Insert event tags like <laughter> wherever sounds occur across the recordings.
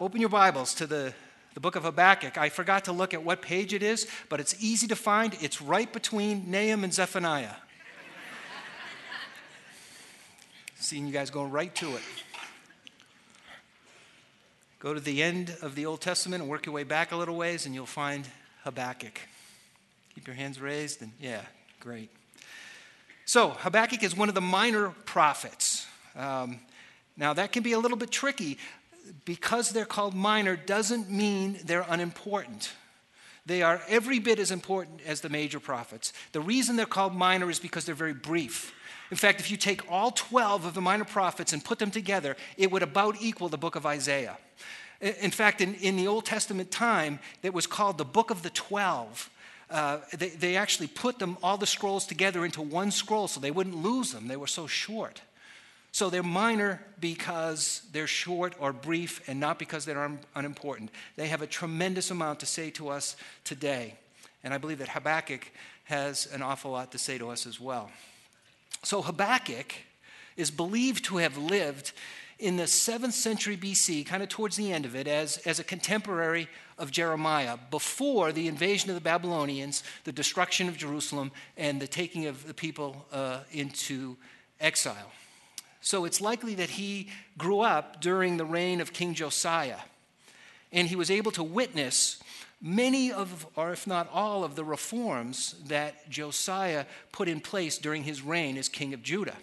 Open your Bibles to the, the book of Habakkuk. I forgot to look at what page it is, but it's easy to find. It's right between Nahum and Zephaniah. Seeing you guys going right to it. Go to the end of the Old Testament and work your way back a little ways, and you'll find Habakkuk. Keep your hands raised, and yeah, great. So, Habakkuk is one of the minor prophets. Um, now, that can be a little bit tricky because they're called minor doesn't mean they're unimportant. They are every bit as important as the major prophets. The reason they're called minor is because they're very brief. In fact, if you take all 12 of the minor prophets and put them together, it would about equal the book of Isaiah. In fact, in, in the Old Testament time, it was called the book of the 12. Uh, they, they actually put them, all the scrolls together into one scroll so they wouldn't lose them. They were so short. So they're minor because they're short or brief and not because they're un- unimportant. They have a tremendous amount to say to us today. And I believe that Habakkuk has an awful lot to say to us as well. So Habakkuk is believed to have lived in the 7th century BC, kind of towards the end of it, as, as a contemporary of Jeremiah, before the invasion of the Babylonians, the destruction of Jerusalem, and the taking of the people uh, into exile. So it's likely that he grew up during the reign of King Josiah. And he was able to witness many of, or if not all, of the reforms that Josiah put in place during his reign as king of Judah.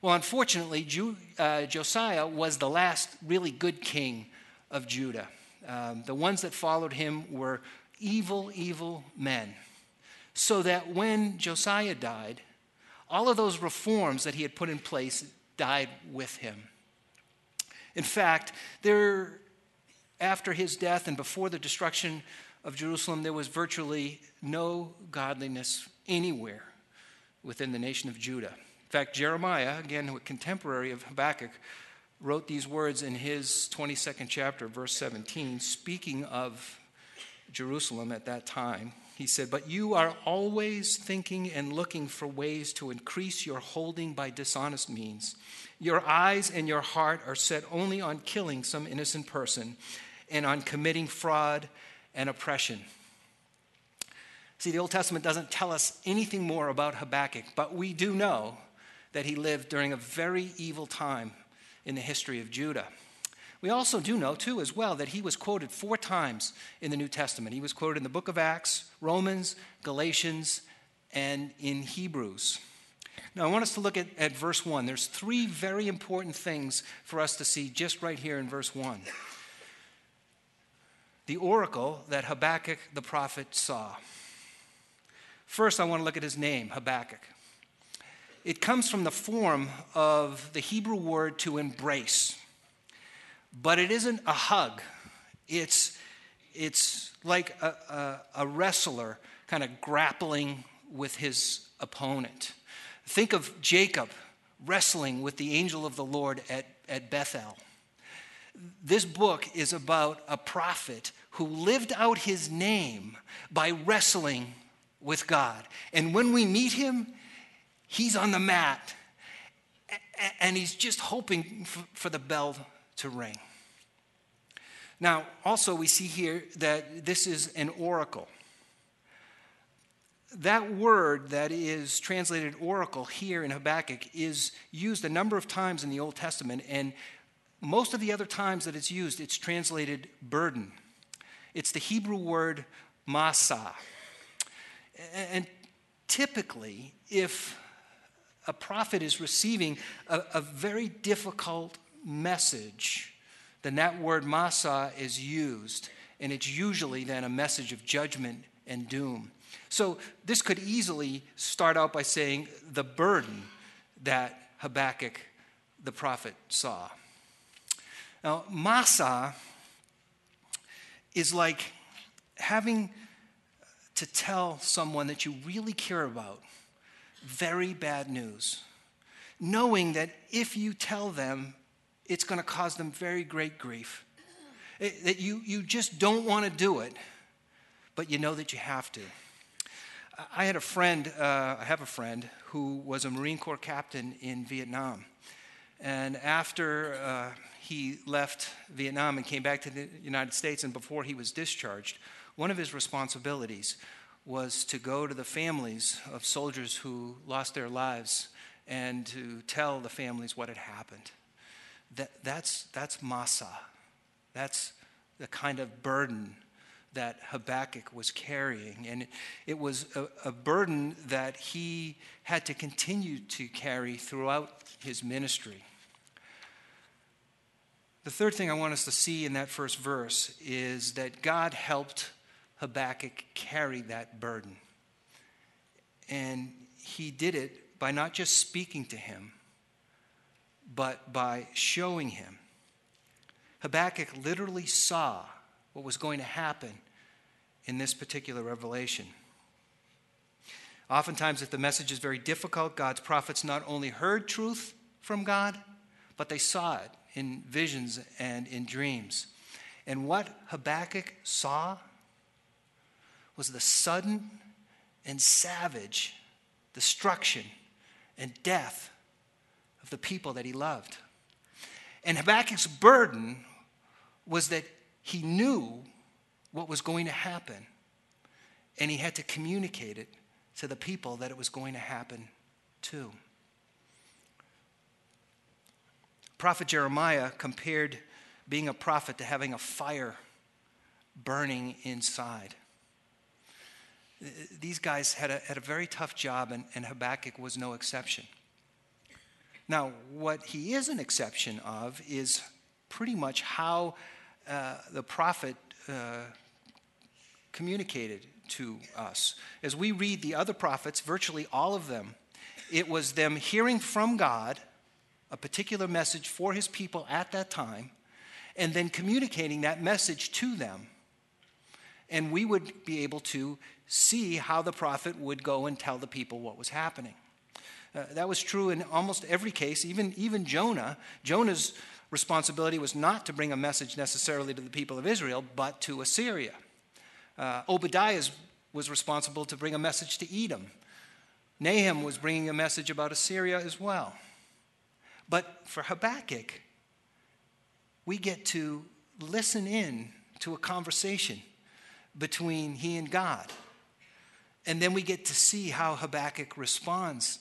Well, unfortunately, Ju- uh, Josiah was the last really good king of Judah. Um, the ones that followed him were evil, evil men. So that when Josiah died, all of those reforms that he had put in place died with him. In fact, there, after his death and before the destruction of Jerusalem, there was virtually no godliness anywhere within the nation of Judah. In fact, Jeremiah, again, a contemporary of Habakkuk, wrote these words in his 22nd chapter, verse 17, speaking of Jerusalem at that time. He said, But you are always thinking and looking for ways to increase your holding by dishonest means. Your eyes and your heart are set only on killing some innocent person and on committing fraud and oppression. See, the Old Testament doesn't tell us anything more about Habakkuk, but we do know that he lived during a very evil time in the history of Judah. We also do know, too, as well, that he was quoted four times in the New Testament. He was quoted in the book of Acts, Romans, Galatians, and in Hebrews. Now, I want us to look at, at verse 1. There's three very important things for us to see just right here in verse 1. The oracle that Habakkuk the prophet saw. First, I want to look at his name, Habakkuk. It comes from the form of the Hebrew word to embrace. But it isn't a hug. It's, it's like a, a, a wrestler kind of grappling with his opponent. Think of Jacob wrestling with the angel of the Lord at, at Bethel. This book is about a prophet who lived out his name by wrestling with God. And when we meet him, he's on the mat and he's just hoping for the bell to ring. Now, also, we see here that this is an oracle. That word that is translated oracle here in Habakkuk is used a number of times in the Old Testament, and most of the other times that it's used, it's translated burden. It's the Hebrew word masa. And typically, if a prophet is receiving a, a very difficult message, then that word masa is used, and it's usually then a message of judgment and doom. So this could easily start out by saying the burden that Habakkuk the prophet saw. Now, masa is like having to tell someone that you really care about very bad news, knowing that if you tell them it's going to cause them very great grief. It, that you, you just don't want to do it, but you know that you have to. I had a friend, uh, I have a friend who was a Marine Corps captain in Vietnam. And after uh, he left Vietnam and came back to the United States, and before he was discharged, one of his responsibilities was to go to the families of soldiers who lost their lives and to tell the families what had happened. That, that's, that's Masa. That's the kind of burden that Habakkuk was carrying. And it was a, a, burden that he had to continue to carry throughout his ministry. The third thing I want us to see in that first verse is that God helped Habakkuk carry that burden. And he did it by not just speaking to him, but by showing him. Habakkuk literally saw what was going to happen in this particular revelation. Oftentimes, if the message is very difficult, God's prophets not only heard truth from God, but they saw it in visions and in dreams. And what Habakkuk saw was the sudden and savage destruction and death of the people that he loved. And Habakkuk's burden was that he knew what was going to happen, and he had to communicate it to the people that it was going to happen to. Prophet Jeremiah compared being a prophet to having a fire burning inside. These guys had a, had a very tough job, and, and Habakkuk was no exception. Now, what he is an exception of is pretty much how uh, the prophet uh, communicated to us. As we read the other prophets, virtually all of them, it was them hearing from God a particular message for his people at that time, and then communicating that message to them. And we would be able to see how the prophet would go and tell the people what was happening. Uh, that was true in almost every case, even, even Jonah. Jonah's responsibility was not to bring a message necessarily to the people of Israel, but to Assyria. Uh, Obadiah was responsible to bring a message to Edom. Nahum was bringing a message about Assyria as well. But for Habakkuk, we get to listen in to a conversation between he and God. And then we get to see how Habakkuk responds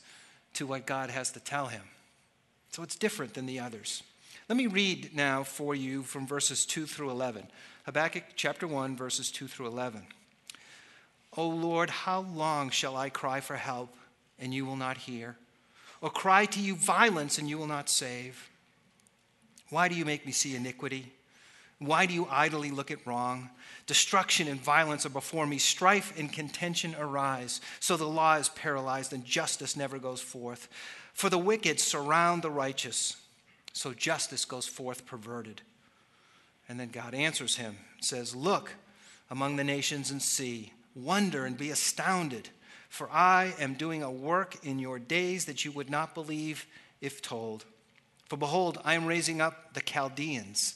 to what God has to tell him. So it's different than the others. Let me read now for you from verses 2 through 11. Habakkuk chapter 1, verses 2 through 11. O Lord, how long shall I cry for help and you will not hear? Or cry to you violence and you will not save? Why do you make me see iniquity? Why do you idly look at wrong? Destruction and violence are before me. Strife and contention arise. So the law is paralyzed and justice never goes forth. For the wicked surround the righteous so justice goes forth perverted. And then God answers him, says, Look among the nations and see, wonder and be astounded, for I am doing a work in your days that you would not believe if told. For behold, I am raising up the Chaldeans,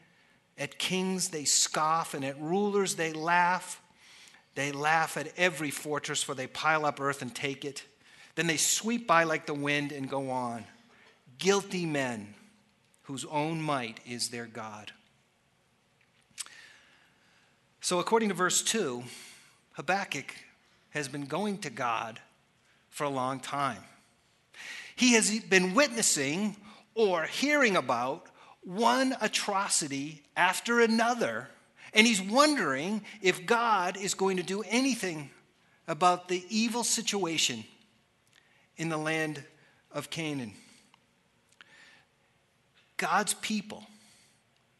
At kings they scoff, and at rulers they laugh. They laugh at every fortress, for they pile up earth and take it. Then they sweep by like the wind and go on. Guilty men whose own might is their God. So, according to verse 2, Habakkuk has been going to God for a long time. He has been witnessing or hearing about one atrocity after another, and he's wondering if God is going to do anything about the evil situation in the land of Canaan. God's people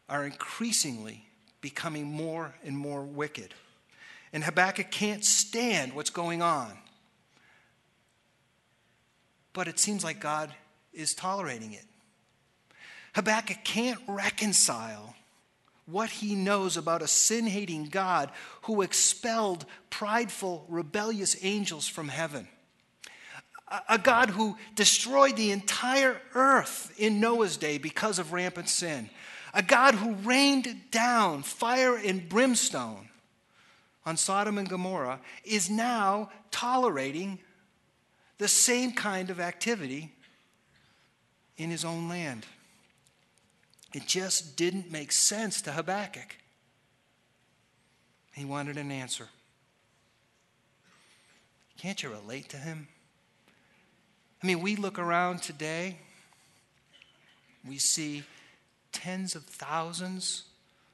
are increasingly becoming more and more wicked. And Habakkuk can't stand what's going on. But it seems like God is tolerating it. Habakkuk can't reconcile what he knows about a sin hating God who expelled prideful, rebellious angels from heaven. A God who destroyed the entire earth in Noah's day because of rampant sin. A God who rained down fire and brimstone on Sodom and Gomorrah is now tolerating the same kind of activity in his own land. It just didn't make sense to Habakkuk. He wanted an answer. Can't you relate to him? I mean, we look around today, we see tens of thousands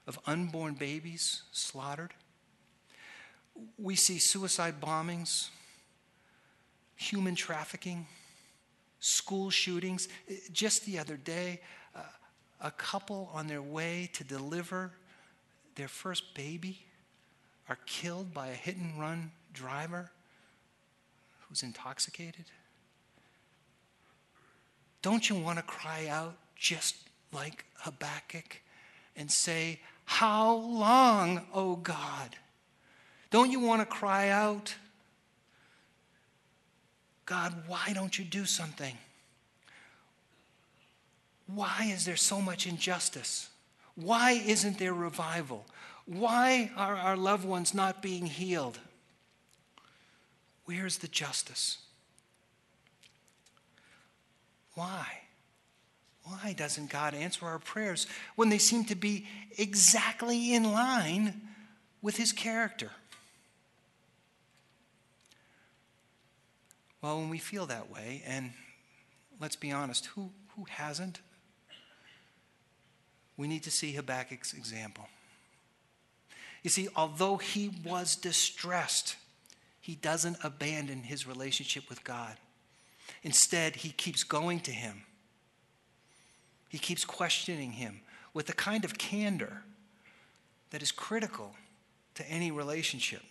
of unborn babies slaughtered. We see suicide bombings, human trafficking, school shootings. Just the other day, a couple on their way to deliver their first baby are killed by a hit and run driver who's intoxicated? Don't you want to cry out just like Habakkuk and say, How long, O God? Don't you want to cry out, God, why don't you do something? Why is there so much injustice? Why isn't there revival? Why are our loved ones not being healed? Where's the justice? Why? Why doesn't God answer our prayers when they seem to be exactly in line with His character? Well, when we feel that way, and let's be honest, who, who hasn't? We need to see Habakkuk's example. You see, although he was distressed, he doesn't abandon his relationship with God. Instead, he keeps going to him. He keeps questioning him with the kind of candor that is critical to any relationship.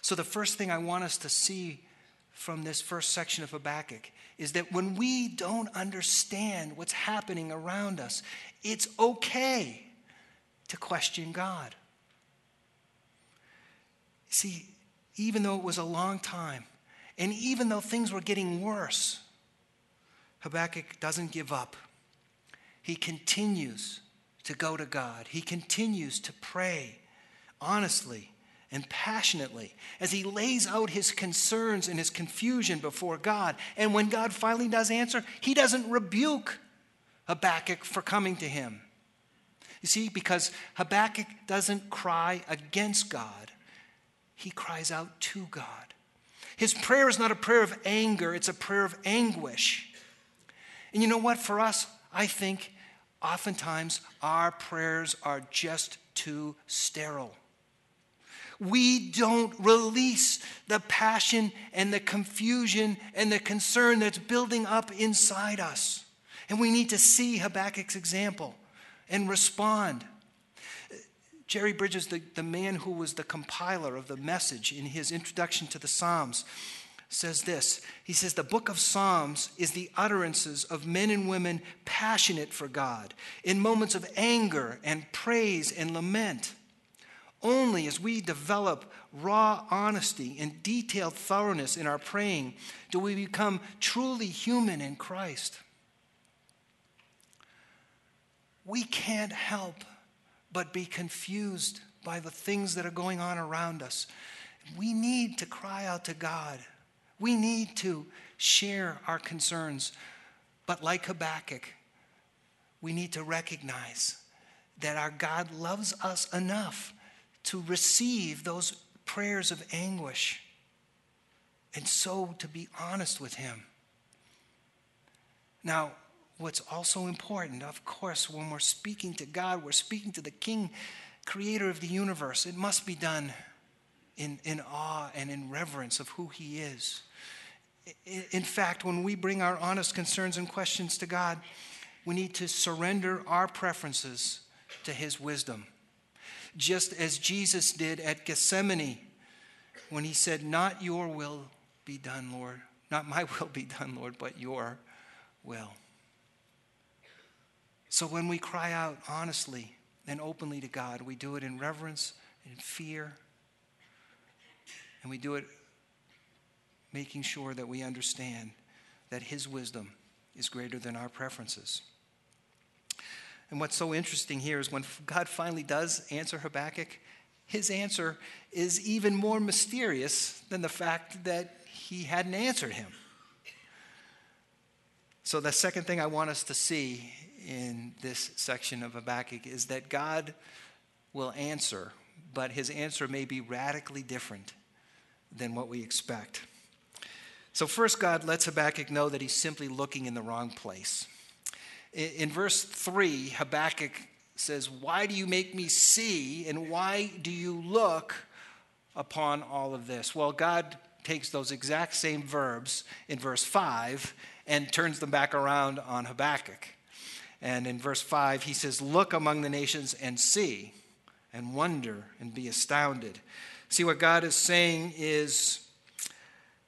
So, the first thing I want us to see from this first section of Habakkuk is that when we don't understand what's happening around us, it's okay to question God. See, even though it was a long time, and even though things were getting worse, Habakkuk doesn't give up. He continues to go to God, he continues to pray honestly and passionately as he lays out his concerns and his confusion before God. And when God finally does answer, he doesn't rebuke Habakkuk for coming to him. You see, because Habakkuk doesn't cry against God, he cries out to God. His prayer is not a prayer of anger, it's a prayer of anguish. And you know what? For us, I think oftentimes our prayers are just too sterile we don't release the passion and the confusion and the concern that's building up inside us. And we need to see Habakkuk's example and respond. Jerry Bridges, the, the man who was the compiler of the message in his introduction to the Psalms, says this. He says, The book of Psalms is the utterances of men and women passionate for God in moments of anger and praise and lament. Only as we develop raw honesty and detailed thoroughness in our praying do we become truly human in Christ. We can't help but be confused by the things that are going on around us. We need to cry out to God. We need to share our concerns. But like Habakkuk, we need to recognize that our God loves us enough to receive those prayers of anguish and so to be honest with Him. Now, what's also important, of course, when we're speaking to God, we're speaking to the King, creator of the universe. It must be done in, in awe and in reverence of who He is. In fact, when we bring our honest concerns and questions to God, we need to surrender our preferences to His wisdom just as Jesus did at Gethsemane when he said, Not your will be done, Lord. Not my <laughs> will be done, Lord, but your will. So when we cry out honestly and openly to God. We do it in reverence and fear. And we do it making sure that we understand that His wisdom is greater than our preferences. And what's so interesting here is when God finally does answer Habakkuk, his answer is even more mysterious than the fact that he hadn't answered him. So, the second thing I want us to see in this section of Habakkuk is that God will answer, but his answer may be radically different than what we expect. So, first, God lets Habakkuk know that he's simply looking in the wrong place. In, verse 3, Habakkuk says, Why do you make me see, and why do you look upon all of this? Well, God takes those exact same verbs in verse 5 and turns them back around on Habakkuk. And in verse 5, he says, Look among the nations and see, and wonder and be astounded. See, what God is saying is,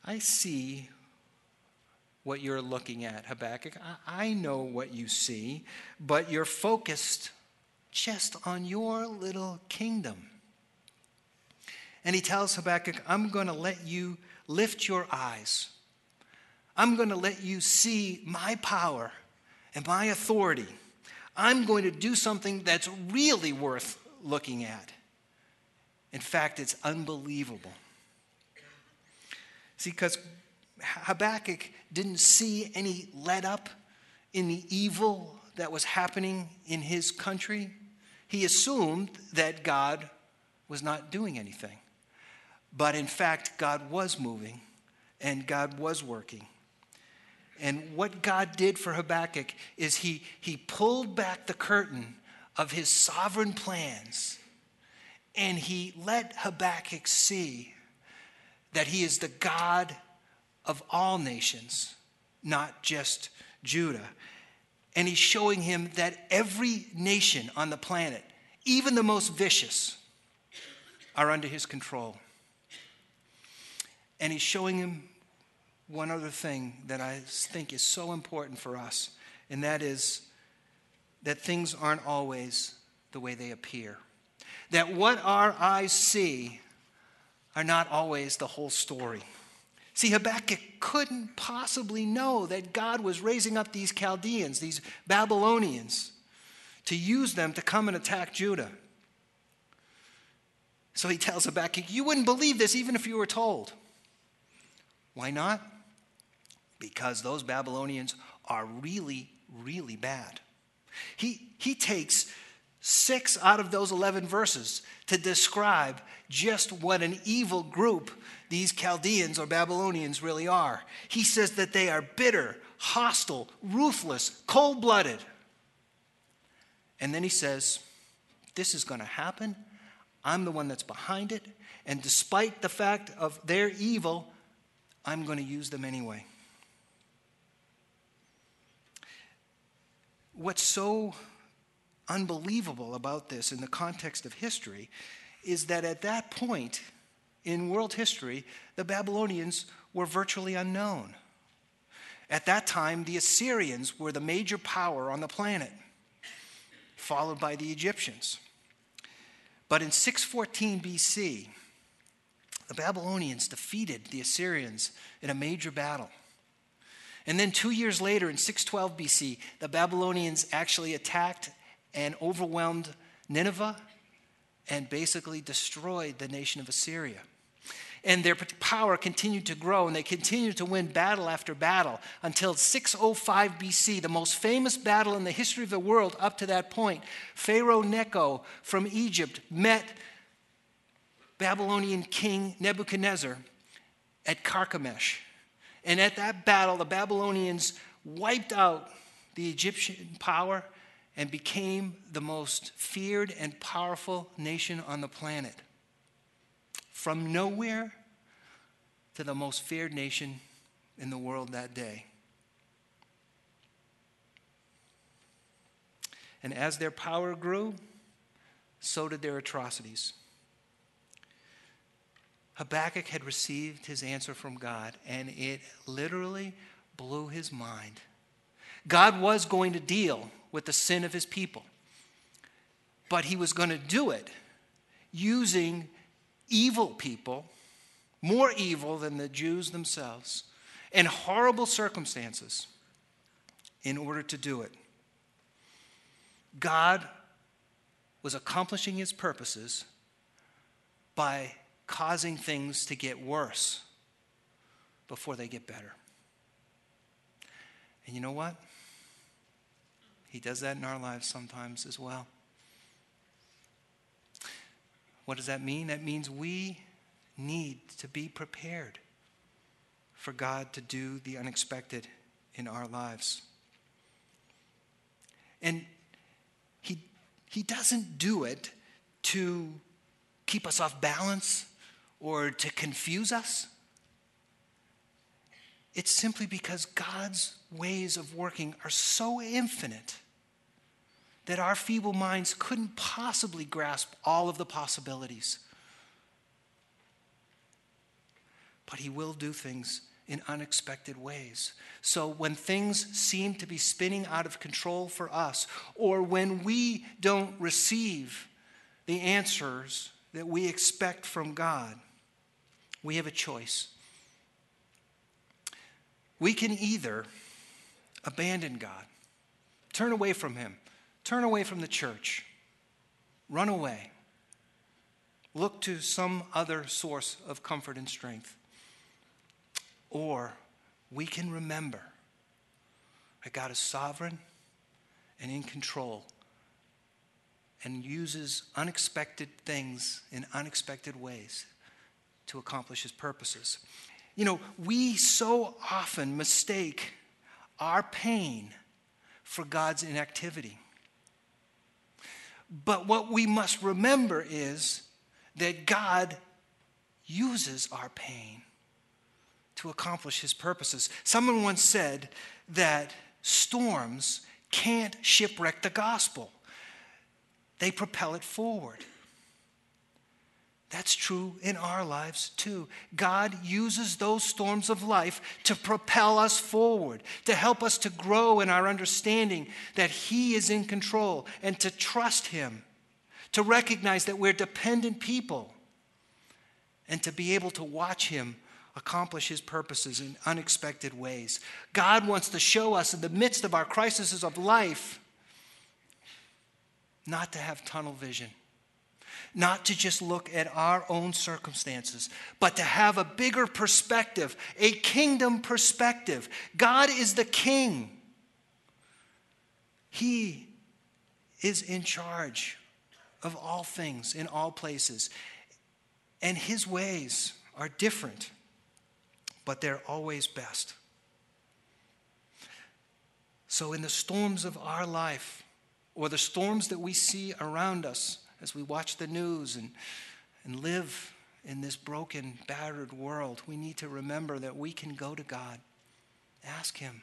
I see what you're looking at, Habakkuk. I know what you see, but you're focused just on your little kingdom. And he tells Habakkuk, I'm going to let you lift your eyes. I'm going to let you see my power and my authority. I'm going to do something that's really worth looking at. In fact, it's unbelievable. See, because Habakkuk didn't see any let up in the evil that was happening in his country. He assumed that God was not doing anything. But in fact, God was moving and God was working. And what God did for Habakkuk is he, he pulled back the curtain of his sovereign plans and he let Habakkuk see that he is the God of all nations, not just Judah. And he's showing him that every nation on the planet, even the most vicious, are under his control. And he's showing him one other thing that I think is so important for us, and that is that things aren't always the way they appear. That what our eyes see are not always the whole story. See, Habakkuk couldn't possibly know that God was raising up these Chaldeans, these Babylonians, to use them to come and attack Judah. So he tells Habakkuk, You wouldn't believe this even if you were told. Why not? Because those Babylonians are really, really bad. He, he takes six out of those 11 verses to describe just what an evil group these Chaldeans or Babylonians really are. He says that they are bitter, hostile, ruthless, cold blooded. And then he says, This is going to happen. I'm the one that's behind it. And despite the fact of their evil, I'm going to use them anyway. What's so unbelievable about this in the context of history is that at that point in world history, the Babylonians were virtually unknown. At that time, the Assyrians were the major power on the planet, followed by the Egyptians. But in 614 BC, the Babylonians defeated the Assyrians in a major battle. And then two years later, in 612 BC, the Babylonians actually attacked and overwhelmed Nineveh and basically destroyed the nation of Assyria. And their power continued to grow, and they continued to win battle after battle until 605 BC, the most famous battle in the history of the world up to that point. Pharaoh Necho from Egypt met Babylonian king Nebuchadnezzar at Carchemish. And at that battle, the Babylonians wiped out the Egyptian power and became the most feared and powerful nation on the planet. From nowhere to the most feared nation in the world that day. And as their power grew, so did their atrocities. Habakkuk had received his answer from God, and it literally blew his mind. God was going to deal with the sin of his people. but he was going to do it using evil people, more evil than the Jews themselves, in horrible circumstances in order to do it. God was accomplishing his purposes by causing things to get worse before they get better. And you know what? He does that in our lives sometimes as well. What does that mean? That means we need to be prepared for God to do the unexpected in our lives. And he, he doesn't do it to keep us off balance or to confuse us. It's simply because God's ways of working are so infinite that our feeble minds couldn't possibly grasp all of the possibilities. But He will do things in unexpected ways. So when things seem to be spinning out of control for us, or when we don't receive the answers that we expect from God, we have a choice. We can either abandon God, turn away from Him, Turn away from the church. Run away. Look to some other source of comfort and strength. Or we can remember that God is sovereign and in control and uses unexpected things in unexpected ways to accomplish his purposes. You know, we so often mistake our pain for God's inactivity. But what we must remember is that God uses our pain to accomplish his purposes. Someone once said that storms can't shipwreck the gospel, they propel it forward. That's true in our lives too. God uses those storms of life to propel us forward, to help us to grow in our understanding that He is in control and to trust Him, to recognize that we're dependent people, and to be able to watch Him accomplish His purposes in unexpected ways. God wants to show us in the midst of our crises of life not to have tunnel vision not to just look at our own circumstances, but to have a bigger perspective, a kingdom perspective. God is the king, He is in charge of all things in all places. And His ways are different, but they're always best. So, in the storms of our life, or the storms that we see around us, as we watch the news and, and live in this broken, battered world, we need to remember that we can go to God, ask Him,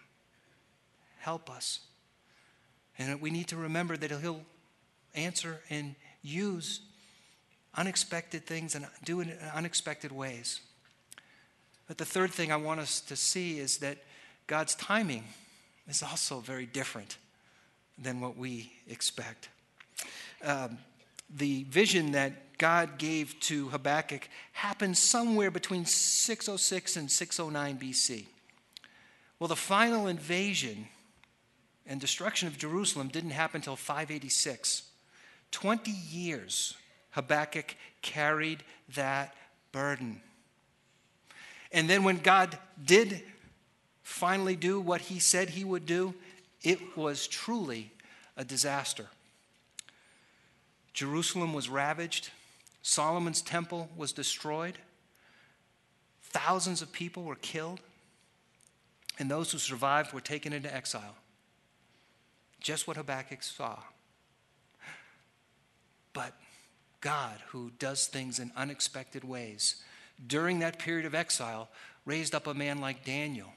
help us. And we need to remember that He'll answer and use unexpected things and do it in unexpected ways. But the third thing I want us to see is that God's timing is also very different than what we expect. Um, the vision that God gave to Habakkuk happened somewhere between 606 and 609 BC. Well, the final invasion and destruction of Jerusalem didn't happen until 586. 20 years Habakkuk carried that burden. And then when God did finally do what he said he would do, it was truly a disaster. Jerusalem was ravaged, Solomon's temple was destroyed, thousands of people were killed, and those who survived were taken into exile. Just what Habakkuk saw. But God, who does things in unexpected ways, during that period of exile, raised up a man like Daniel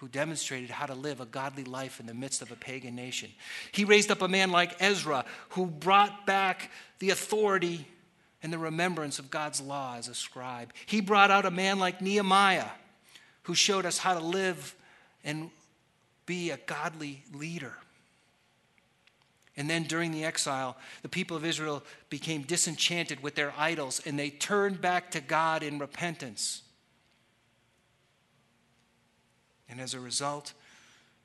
who demonstrated how to live a godly life in the midst of a pagan nation. He raised up a man like Ezra who brought back the authority and the remembrance of God's law as a scribe. He brought out a man like Nehemiah who showed us how to live and be a godly leader. And then during the exile, the people of Israel became disenchanted with their idols and they turned back to God in repentance. And as a result,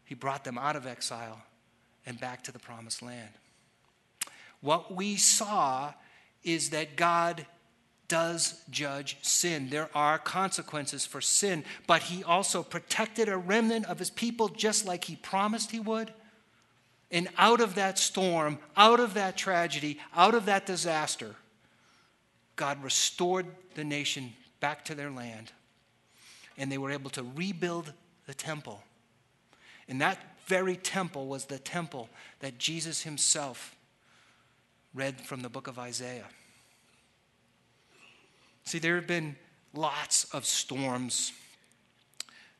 he brought them out of exile and back to the promised land. What we saw is that God does judge sin. There are consequences for sin, but he also protected a remnant of his people just like he promised he would. And out of that storm, out of that tragedy, out of that disaster, God restored the nation back to their land. And they were able to rebuild the temple. And that very temple was the temple that Jesus himself read from the book of Isaiah. See, there have been lots of storms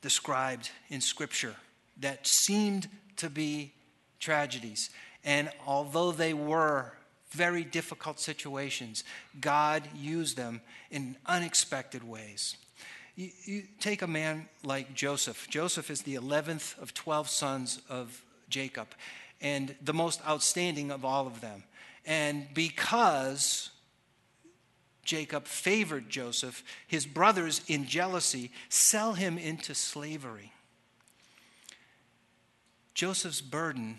described in Scripture that seemed to be tragedies. And although they were very difficult situations, God used them in unexpected ways. You, you, take a man like Joseph. Joseph is the 11th of 12 sons of Jacob and the most outstanding of all of them. And because Jacob favored Joseph, his brothers, in jealousy, sell him into slavery. Joseph's burden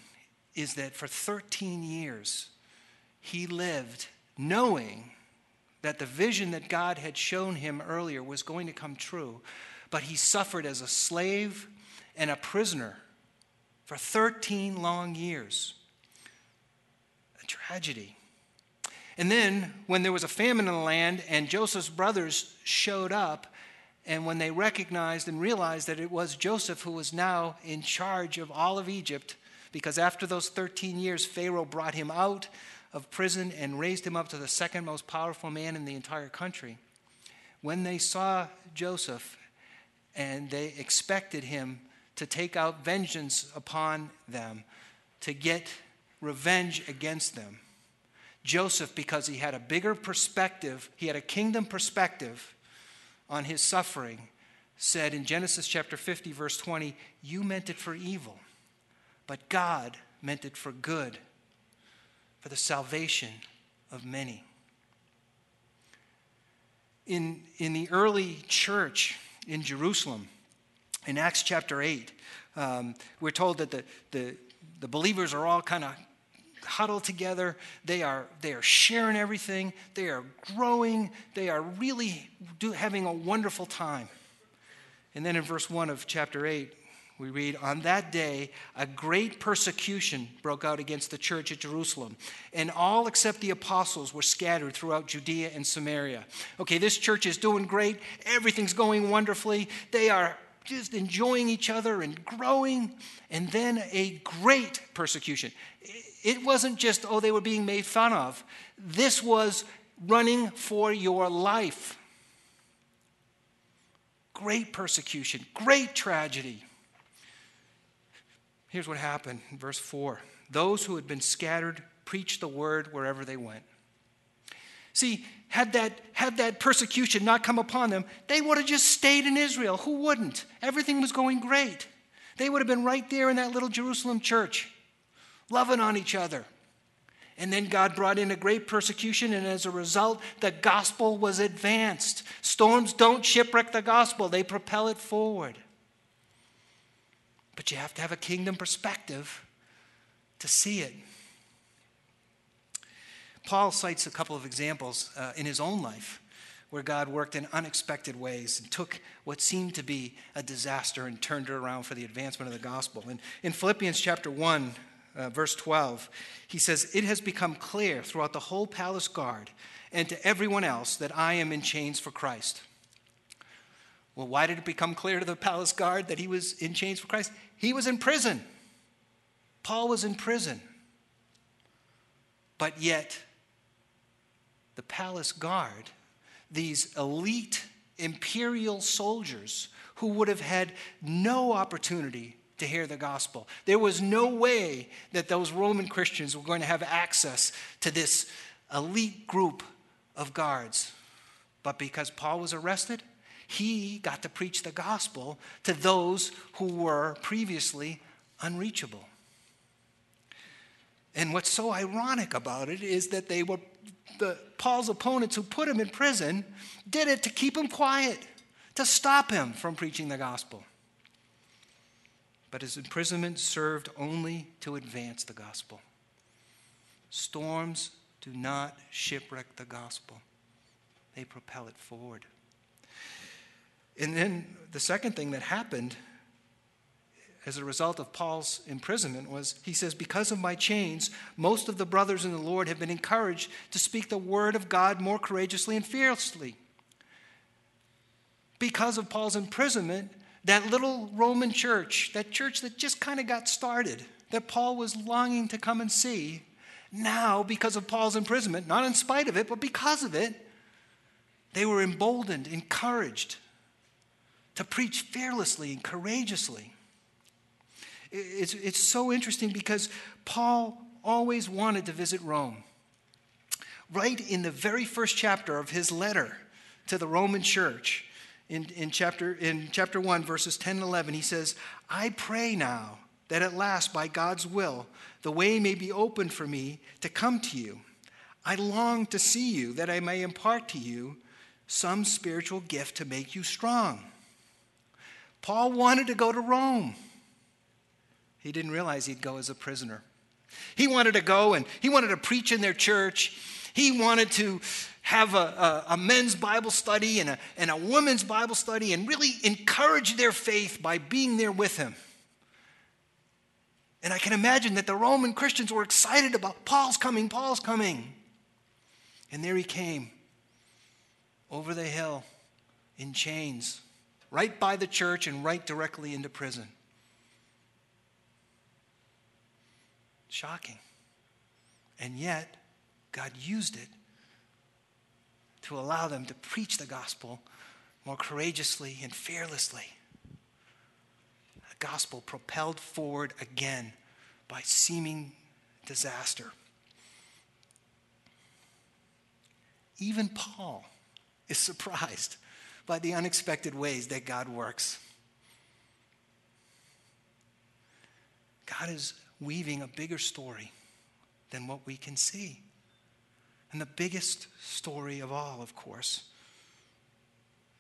is that for 13 years, he lived knowing that the vision that God had shown him earlier was going to come true, but he suffered as a slave and a prisoner for 13 long years. A tragedy. And then, when there was a famine in the land and Joseph's brothers showed up, and when they recognized and realized that it was Joseph who was now in charge of all of Egypt, because after those 13 years, Pharaoh brought him out of prison and raised him up to the second most powerful man in the entire country. When they saw Joseph and they expected him to take out vengeance upon them, to get revenge against them, Joseph, because he had a bigger perspective, he had a kingdom perspective on his suffering, said in Genesis chapter 50, verse 20, You meant it for evil, but God meant it for good, for the salvation of many. In, in the early church in Jerusalem, in Acts chapter 8, um, we're told that the, the, the believers are all kind of huddled together. They are, they are sharing everything. They are growing. They are really do, having a wonderful time. And then in verse 1 of chapter 8, we read, On that day, a great persecution broke out against the church at Jerusalem, and all except the apostles were scattered throughout Judea and Samaria. Okay, this church is doing great. Everything's going wonderfully. They are just enjoying each other and growing. And then a great persecution. It wasn't just, oh, they were being made fun of. This was running for your life. Great persecution, great tragedy. Here's what happened in verse 4 Those who had been scattered preached the word wherever they went. See, had that, had that persecution not come upon them, they would have just stayed in Israel. Who wouldn't? Everything was going great. They would have been right there in that little Jerusalem church loving on each other. And then God brought in a great persecution, and as a result, the gospel was advanced. Storms don't shipwreck the gospel, they propel it forward. But you have to have a kingdom perspective to see it. Paul cites a couple of examples uh, in his own life where God worked in unexpected ways and took what seemed to be a disaster and turned it around for the advancement of the gospel. And in Philippians chapter 1, uh, verse 12, he says, It has become clear throughout the whole palace guard and to everyone else that I am in chains for Christ. Well, why did it become clear to the palace guard that he was in chains for Christ? He was in prison. Paul was in prison. But yet, the palace guard, these elite imperial soldiers who would have had no opportunity to hear the gospel. There was no way that those Roman Christians were going to have access to this elite group of guards. But because Paul was arrested, he got to preach the gospel to those who were previously unreachable. And what's so ironic about it is that they were the Paul's opponents who put him in prison did it to keep him quiet, to stop him from preaching the gospel. But his imprisonment served only to advance the gospel. Storms do not shipwreck the gospel, they propel it forward. And then the second thing that happened as a result of Paul's imprisonment was he says, Because of my chains, most of the brothers in the Lord have been encouraged to speak the word of God more courageously and fiercely. Because of Paul's imprisonment, that little Roman church, that church that just kind of got started, that Paul was longing to come and see, now, because of Paul's imprisonment, not in spite of it, but because of it, they were emboldened, encouraged to preach fearlessly and courageously. It's, it's so interesting because Paul always wanted to visit Rome. Right in the very first chapter of his letter to the Roman church, in, in, chapter, in chapter 1, verses 10 and 11, he says, I pray now that at last, by God's will, the way may be opened for me to come to you. I long to see you, that I may impart to you some spiritual gift to make you strong. Paul wanted to go to Rome. He didn't realize he'd go as a prisoner. He wanted to go and he wanted to preach in their church. He wanted to have a, a, a, men's Bible study and a, and a women's Bible study and really encourage their faith by being there with him. And I can imagine that the Roman Christians were excited about Paul's coming, Paul's coming. And there he came over the hill in chains, right by the church and right directly into prison. Shocking. And yet, God used it to allow them to preach the gospel more courageously and fearlessly. The gospel propelled forward again by seeming disaster. Even Paul is <laughs> surprised by the unexpected ways that God works. God is weaving a bigger story than what we can see. And the biggest story of all, of course,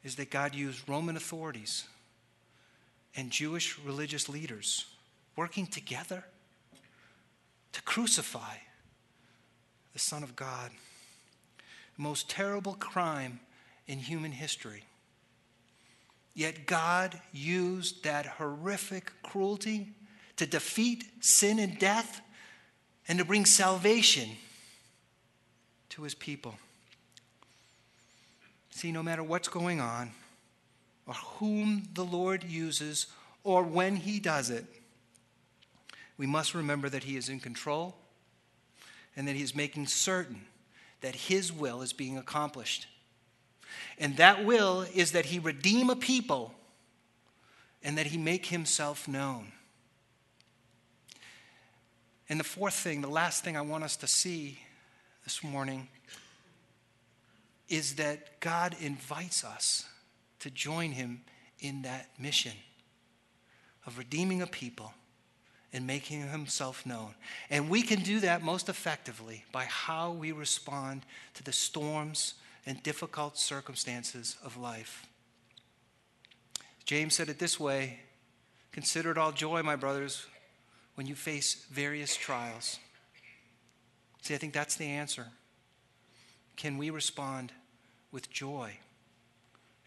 is that God used Roman authorities and Jewish religious leaders working together to crucify the Son of God. The most terrible crime in human history. Yet God used that horrific cruelty to defeat sin and death and to bring salvation to his people. See, no matter what's going on, or whom the Lord uses, or when he does it, we must remember that he is in control and that he is making certain that his will is being accomplished. And that will is that he redeem a people and that he make himself known. And the fourth thing, the last thing I want us to see this morning is that God invites us to join him in that mission of redeeming a people and making himself known. And we can do that most effectively by how we respond to the storms and difficult circumstances of life. James said it this way Consider it all joy, my brothers, when you face various trials? See, I think that's the answer. Can we respond with joy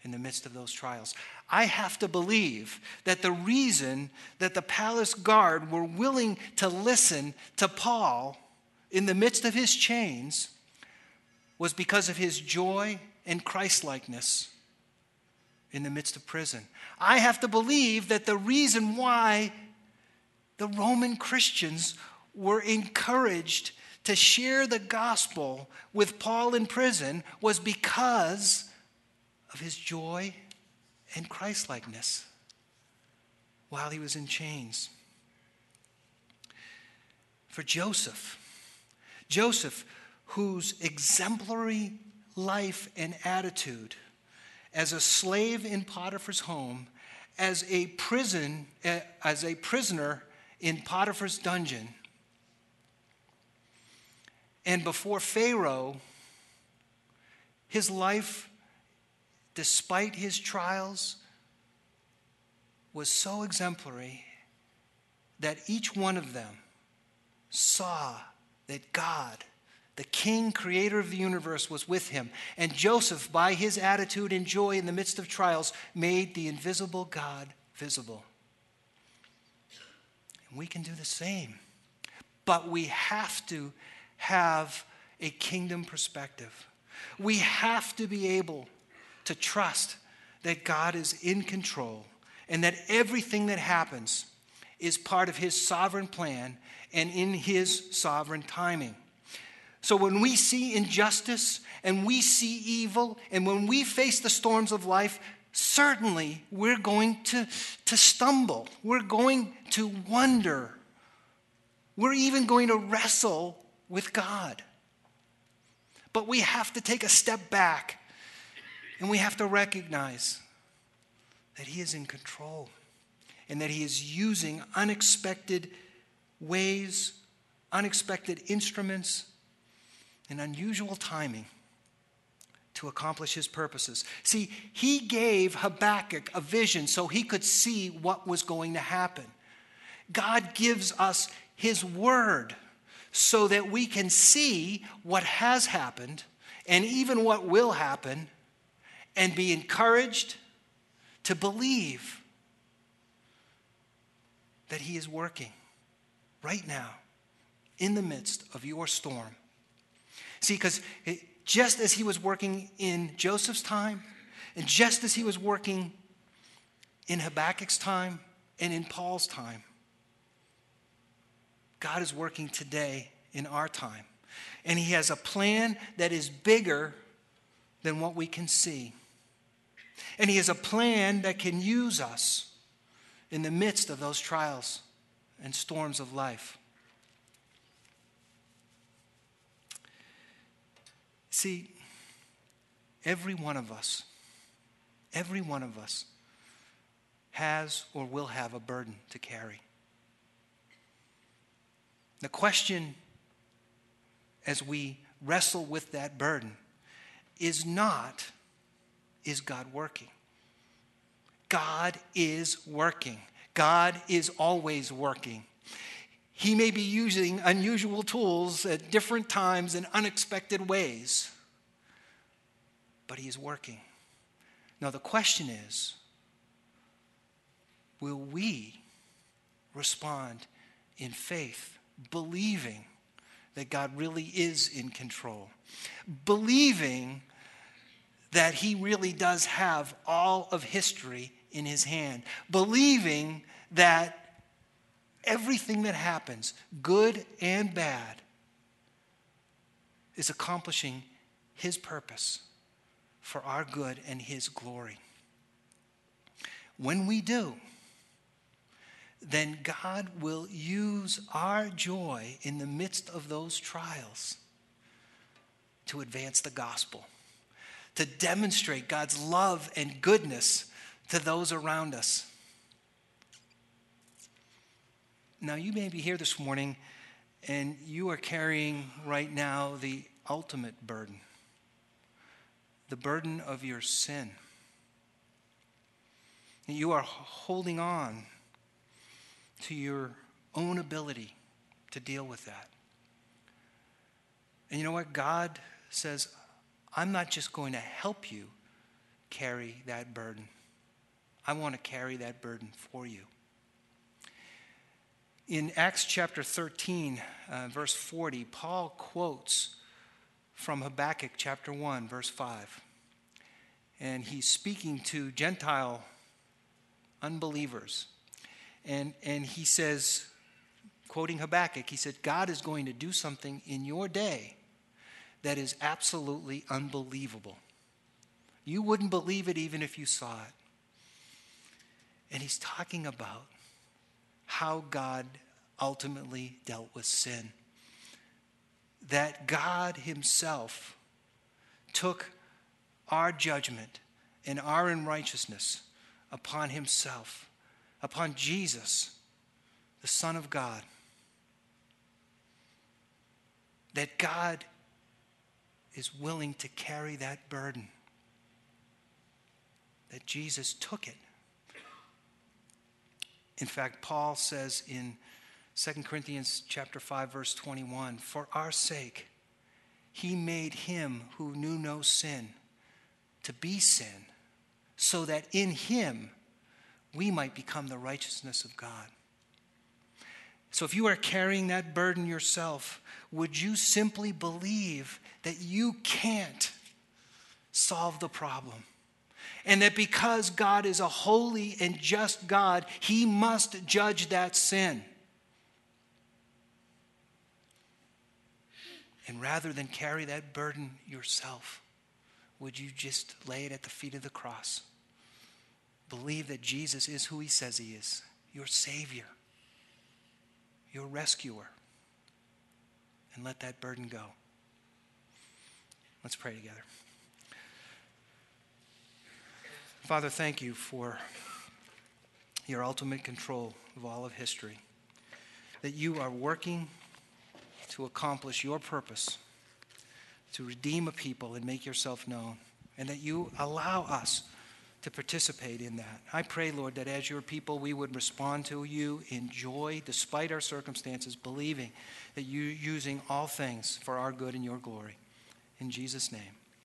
in the midst of those trials? I have to believe that the reason that the palace guard were willing to listen to Paul in the midst of his chains was because of his joy and Christlikeness in the midst of prison. I have to believe that the reason why the Roman Christians were encouraged to share the gospel with Paul in prison was because of his joy and Christlikeness while he was in chains. For Joseph, Joseph, whose exemplary life and attitude as a slave in Potiphar's home, as a prison, eh, as a prisoner in Potiphar's dungeon. And before Pharaoh, his life, despite his trials, was so exemplary that each one of them saw that God, the King, creator of the universe, was with him. And Joseph, by his attitude and joy in the midst of trials, made the invisible God visible. And we can do the same. But we have to have a kingdom perspective. We have to be able to trust that God is in control and that everything that happens is part of His sovereign plan and in His sovereign timing. So when we see injustice and we see evil, and when we face the storms of life, certainly we're going to, to stumble. We're going to wonder. We're even going to wrestle with God. But we have to take a step back and we have to recognize that He is in control and that He is using unexpected ways, unexpected instruments, and unusual timing to accomplish his purposes. See, he gave Habakkuk a vision so he could see what was going to happen. God gives us his word so that we can see what has happened and even what will happen and be encouraged to believe that he is working right now in the midst of your storm. See, because just as he was working in Joseph's time, and just as he was working in Habakkuk's time and in Paul's time, God is working today in our time. And he has a plan that is bigger than what we can see. And he has a plan that can use us in the midst of those trials and storms of life. See, every one of us, every one of us has or will have a burden to carry. The question as we wrestle with that burden is not, is God working? God is working. God is always working. He may be using unusual tools at different times in unexpected ways, but He is working. Now, the question is will we respond in faith, believing that God really is in control, believing that He really does have all of history in His hand, believing that everything that happens, good and bad, is accomplishing His purpose for our good and His glory. When we do, then God will use our joy in the midst of those trials to advance the gospel, to demonstrate God's love and goodness to those around us. Now, you may be here this morning and you are carrying right now the ultimate burden the burden of your sin. You are holding on to your own ability to deal with that. And you know what? God says, I'm not just going to help you carry that burden, I want to carry that burden for you. In Acts chapter 13, uh, verse 40, Paul quotes from Habakkuk chapter 1, verse 5. And he's speaking to Gentile unbelievers. And, and he says, quoting Habakkuk, he said, God is going to do something in your day that is absolutely unbelievable. You wouldn't believe it even if you saw it. And he's talking about how God ultimately dealt with sin. That God Himself took our judgment and our unrighteousness upon Himself, upon Jesus, the Son of God. that God is willing to carry that burden, that Jesus took it. In fact, Paul says in 2 Corinthians chapter 5 verse 21, "For our sake he made him who knew no sin to be sin, so that in him we might become the righteousness of God." So if you are carrying that burden yourself, would you simply believe that you can't solve the problem? And that because God is a holy and just God, He must judge that sin. And rather than carry that burden yourself, would you just lay it at the feet of the cross? Believe that Jesus is who He says He is, your Savior your rescuer. And let that burden go. Let's pray together. Father, thank you for your ultimate control of all of history, that you are working to accomplish your purpose, to redeem a people and make yourself known, and that you allow us to participate in that. I pray, Lord, that as your people, we would respond to you in joy, despite our circumstances, believing that you're using all things for our good and your glory. In Jesus' name.